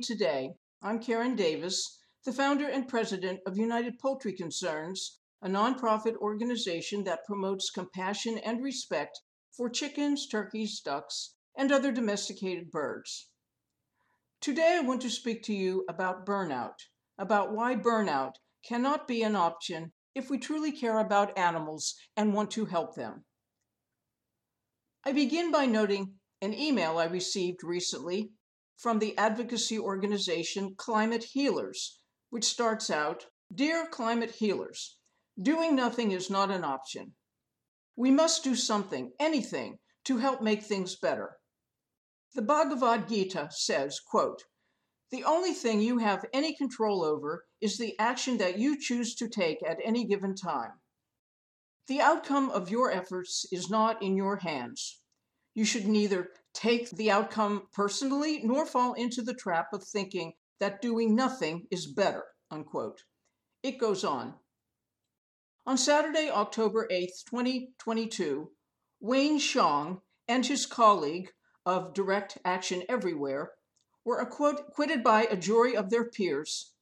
Today. I'm Karen Davis, the founder and president of United Poultry Concerns, a nonprofit organization that promotes compassion and respect for chickens, turkeys, ducks, and other domesticated birds. Today, I want to speak to you about burnout, about why burnout cannot be an option if we truly care about animals and want to help them. I begin by noting an email I received recently from the advocacy organization Climate Healers, which starts out Dear Climate Healers, doing nothing is not an option. We must do something, anything, to help make things better. The Bhagavad Gita says, quote, the only thing you have any control over is the action that you choose to take at any given time. The outcome of your efforts is not in your hands. You should neither take the outcome personally nor fall into the trap of thinking that doing nothing is better. Unquote. It goes on. On Saturday, October 8, 2022, Wayne Hsiung and his colleague of Direct Action Everywhere were acquitted by a jury of their peers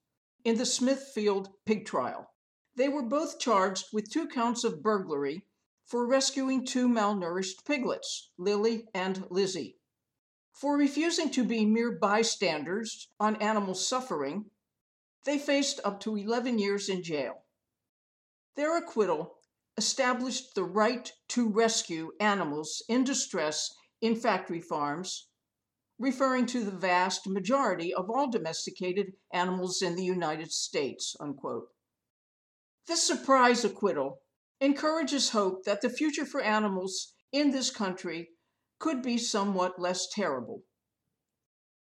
in the Smithfield pig trial. They were both charged with two counts of burglary for rescuing two malnourished piglets, Lily and Lizzie. For refusing to be mere bystanders on animal suffering, they faced up to 11 years in jail. Their acquittal established the right to rescue animals in distress in factory farms, referring to the vast majority of all domesticated animals in the United States. Unquote. This surprise acquittal encourages hope that the future for animals in this country could be somewhat less terrible.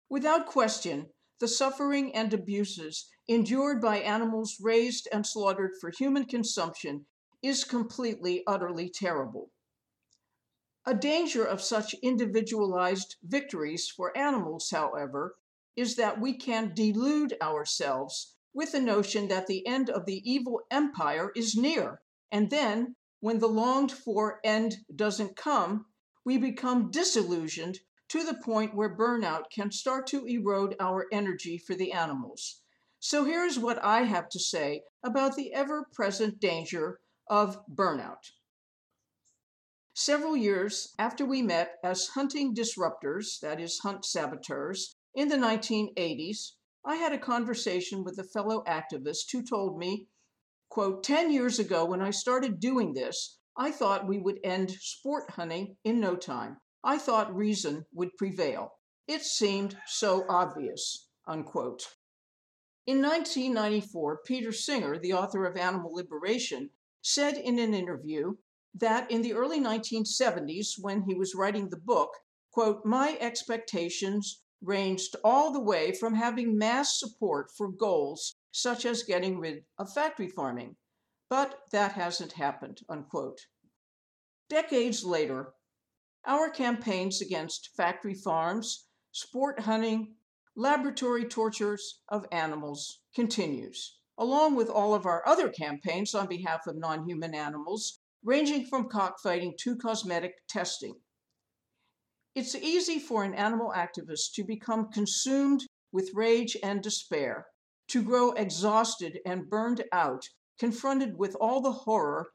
Without question, the suffering and abuses endured by animals raised and slaughtered for human consumption is completely, utterly terrible. A danger of such individualized victories for animals, however, is that we can delude ourselves with the notion that the end of the evil empire is near and then, when the longed for end doesn't come, we become disillusioned to the point where burnout can start to erode our energy for the animals. So here's what I have to say about the ever present danger of burnout. Several years after we met as hunting disruptors, that is, hunt saboteurs, in the 1980s, I had a conversation with a fellow activist who told me Quote, 10 years ago, when I started doing this, I thought we would end sport hunting in no time. I thought reason would prevail. It seemed so obvious. Unquote. In 1994, Peter Singer, the author of Animal Liberation, said in an interview that in the early 1970s, when he was writing the book, quote, my expectations ranged all the way from having mass support for goals such as getting rid of factory farming. But that hasn't happened, unquote. Decades later, our campaigns against factory farms, sport hunting, laboratory tortures of animals continues, along with all of our other campaigns on behalf of non-human animals, ranging from cockfighting to cosmetic testing. It's easy for an animal activist to become consumed with rage and despair to grow exhausted and burned out, confronted with all the horror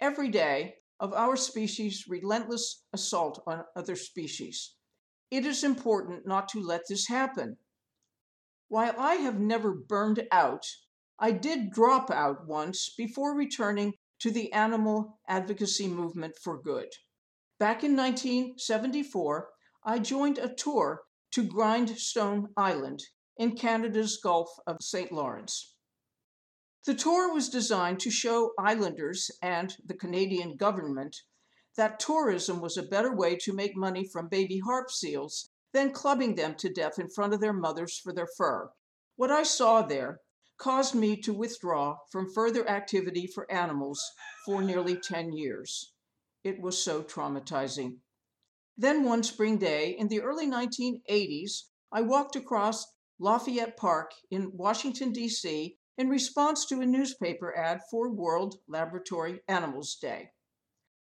every day of our species' relentless assault on other species. It is important not to let this happen. While I have never burned out, I did drop out once before returning to the animal advocacy movement for good. Back in 1974, I joined a tour to Grindstone Island in Canada's Gulf of St. Lawrence. The tour was designed to show islanders and the Canadian government that tourism was a better way to make money from baby harp seals than clubbing them to death in front of their mothers for their fur. What I saw there caused me to withdraw from further activity for animals for nearly 10 years. It was so traumatizing. Then one spring day in the early 1980s, I walked across Lafayette Park in Washington, D.C., in response to a newspaper ad for World Laboratory Animals Day.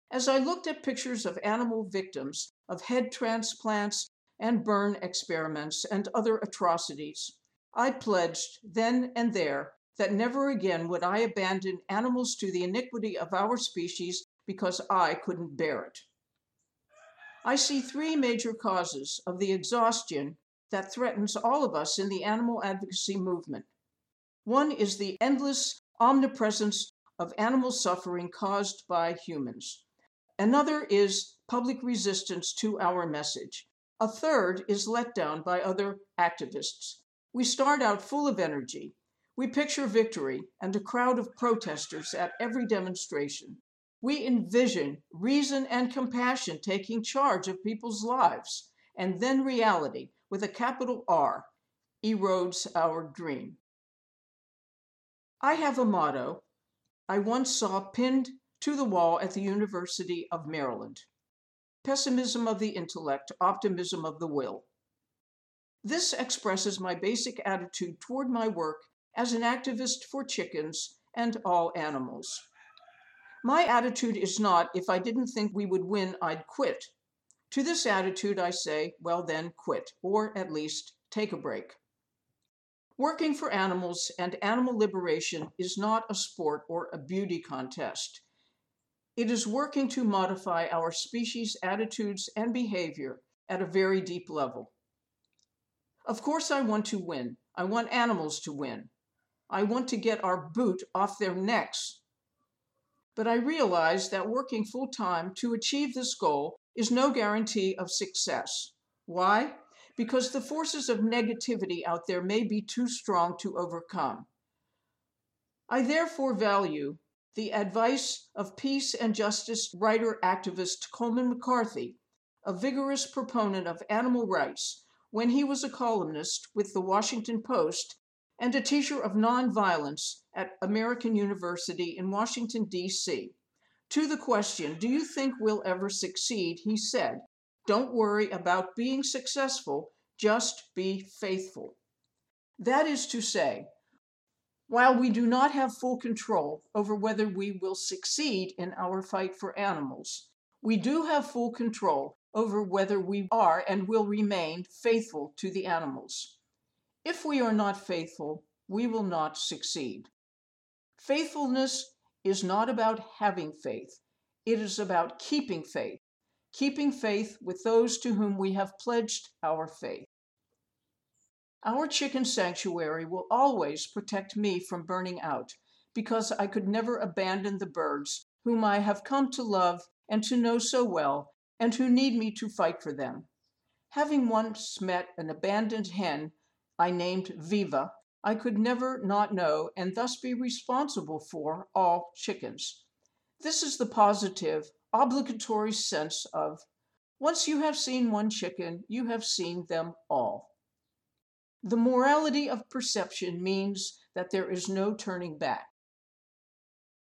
As I looked at pictures of animal victims, of head transplants, and burn experiments and other atrocities. I pledged then and there that never again would I abandon animals to the iniquity of our species because I couldn't bear it. I see three major causes of the exhaustion that threatens all of us in the animal advocacy movement. One is the endless omnipresence of animal suffering caused by humans. Another is public resistance to our message. A third is let down by other activists. We start out full of energy. We picture victory and a crowd of protesters at every demonstration. We envision reason and compassion taking charge of people's lives. And then reality, with a capital R, erodes our dream. I have a motto I once saw pinned to the wall at the University of Maryland pessimism of the intellect, optimism of the will. This expresses my basic attitude toward my work as an activist for chickens and all animals. My attitude is not, if I didn't think we would win, I'd quit. To this attitude, I say, well, then quit, or at least take a break. Working for animals and animal liberation is not a sport or a beauty contest. It is working to modify our species' attitudes and behavior at a very deep level. Of course, I want to win. I want animals to win. I want to get our boot off their necks. But I realize that working full time to achieve this goal is no guarantee of success. Why? because the forces of negativity out there may be too strong to overcome. I therefore value the advice of peace and justice writer activist Colman McCarthy, a vigorous proponent of animal rights, when he was a columnist with the Washington Post and a teacher of nonviolence at American University in Washington, D.C. To the question, Do you think we'll ever succeed? he said, don't worry about being successful, just be faithful. That is to say, while we do not have full control over whether we will succeed in our fight for animals, we do have full control over whether we are and will remain faithful to the animals. If we are not faithful, we will not succeed. Faithfulness is not about having faith, it is about keeping faith keeping faith with those to whom we have pledged our faith. Our chicken sanctuary will always protect me from burning out because I could never abandon the birds whom I have come to love and to know so well and who need me to fight for them. Having once met an abandoned hen I named Viva, I could never not know and thus be responsible for all chickens. This is the positive, obligatory sense of once you have seen one chicken, you have seen them all. The morality of perception means that there is no turning back.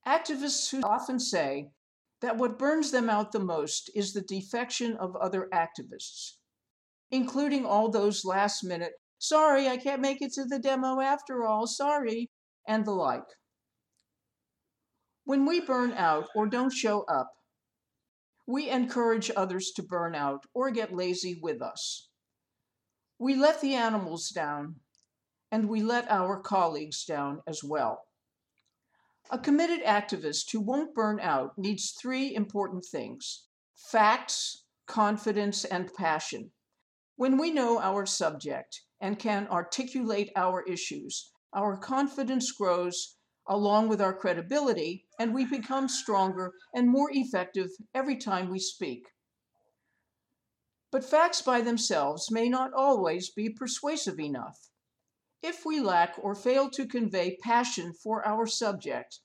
Activists who often say that what burns them out the most is the defection of other activists, including all those last minute, sorry, I can't make it to the demo after all, sorry, and the like. When we burn out or don't show up, we encourage others to burn out or get lazy with us. We let the animals down, and we let our colleagues down as well. A committed activist who won't burn out needs three important things facts, confidence, and passion. When we know our subject and can articulate our issues, our confidence grows along with our credibility, and we become stronger and more effective every time we speak. But facts by themselves may not always be persuasive enough. If we lack or fail to convey passion for our subject,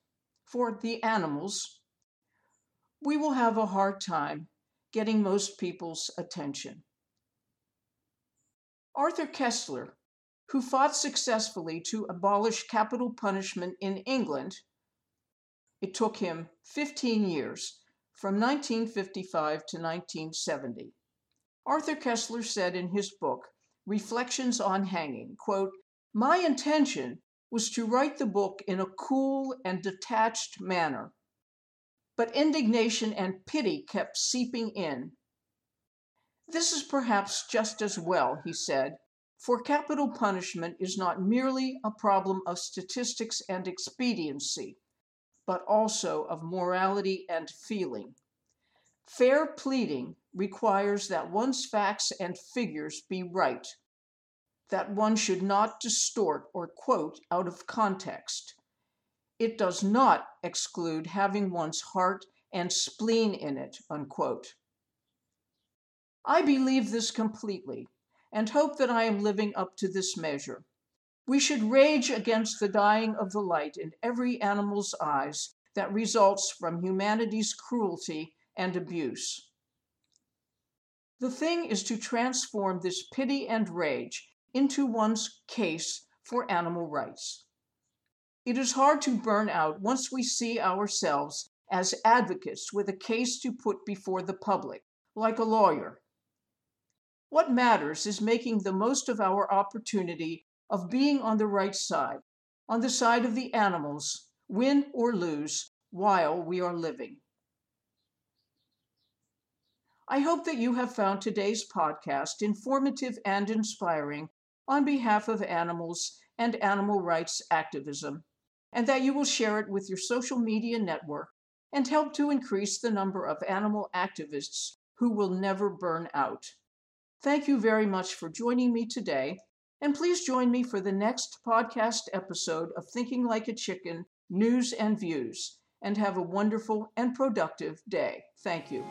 for the animals, we will have a hard time getting most people's attention. Arthur Koestler, who fought successfully to abolish capital punishment in England. It took him 15 years, from 1955 to 1970. Arthur Koestler said in his book, Reflections on Hanging, quote, My intention was to write the book in a cool and detached manner, but indignation and pity kept seeping in. This is perhaps just as well, he said, for capital punishment is not merely a problem of statistics and expediency, but also of morality and feeling. Fair pleading requires that one's facts and figures be right, that one should not distort or quote out of context. It does not exclude having one's heart and spleen in it. Unquote. I believe this completely and hope that I am living up to this measure. We should rage against the dying of the light in every animal's eyes that results from humanity's cruelty and abuse. The thing is to transform this pity and rage into one's case for animal rights. It is hard to burn out once we see ourselves as advocates with a case to put before the public, like a lawyer. What matters is making the most of our opportunity of being on the right side, on the side of the animals, win or lose, while we are living. I hope that you have found today's podcast informative and inspiring on behalf of animals and animal rights activism, and that you will share it with your social media network and help to increase the number of animal activists who will never burn out. Thank you very much for joining me today. And please join me for the next podcast episode of Thinking Like a Chicken News and Views. And have a wonderful and productive day. Thank you.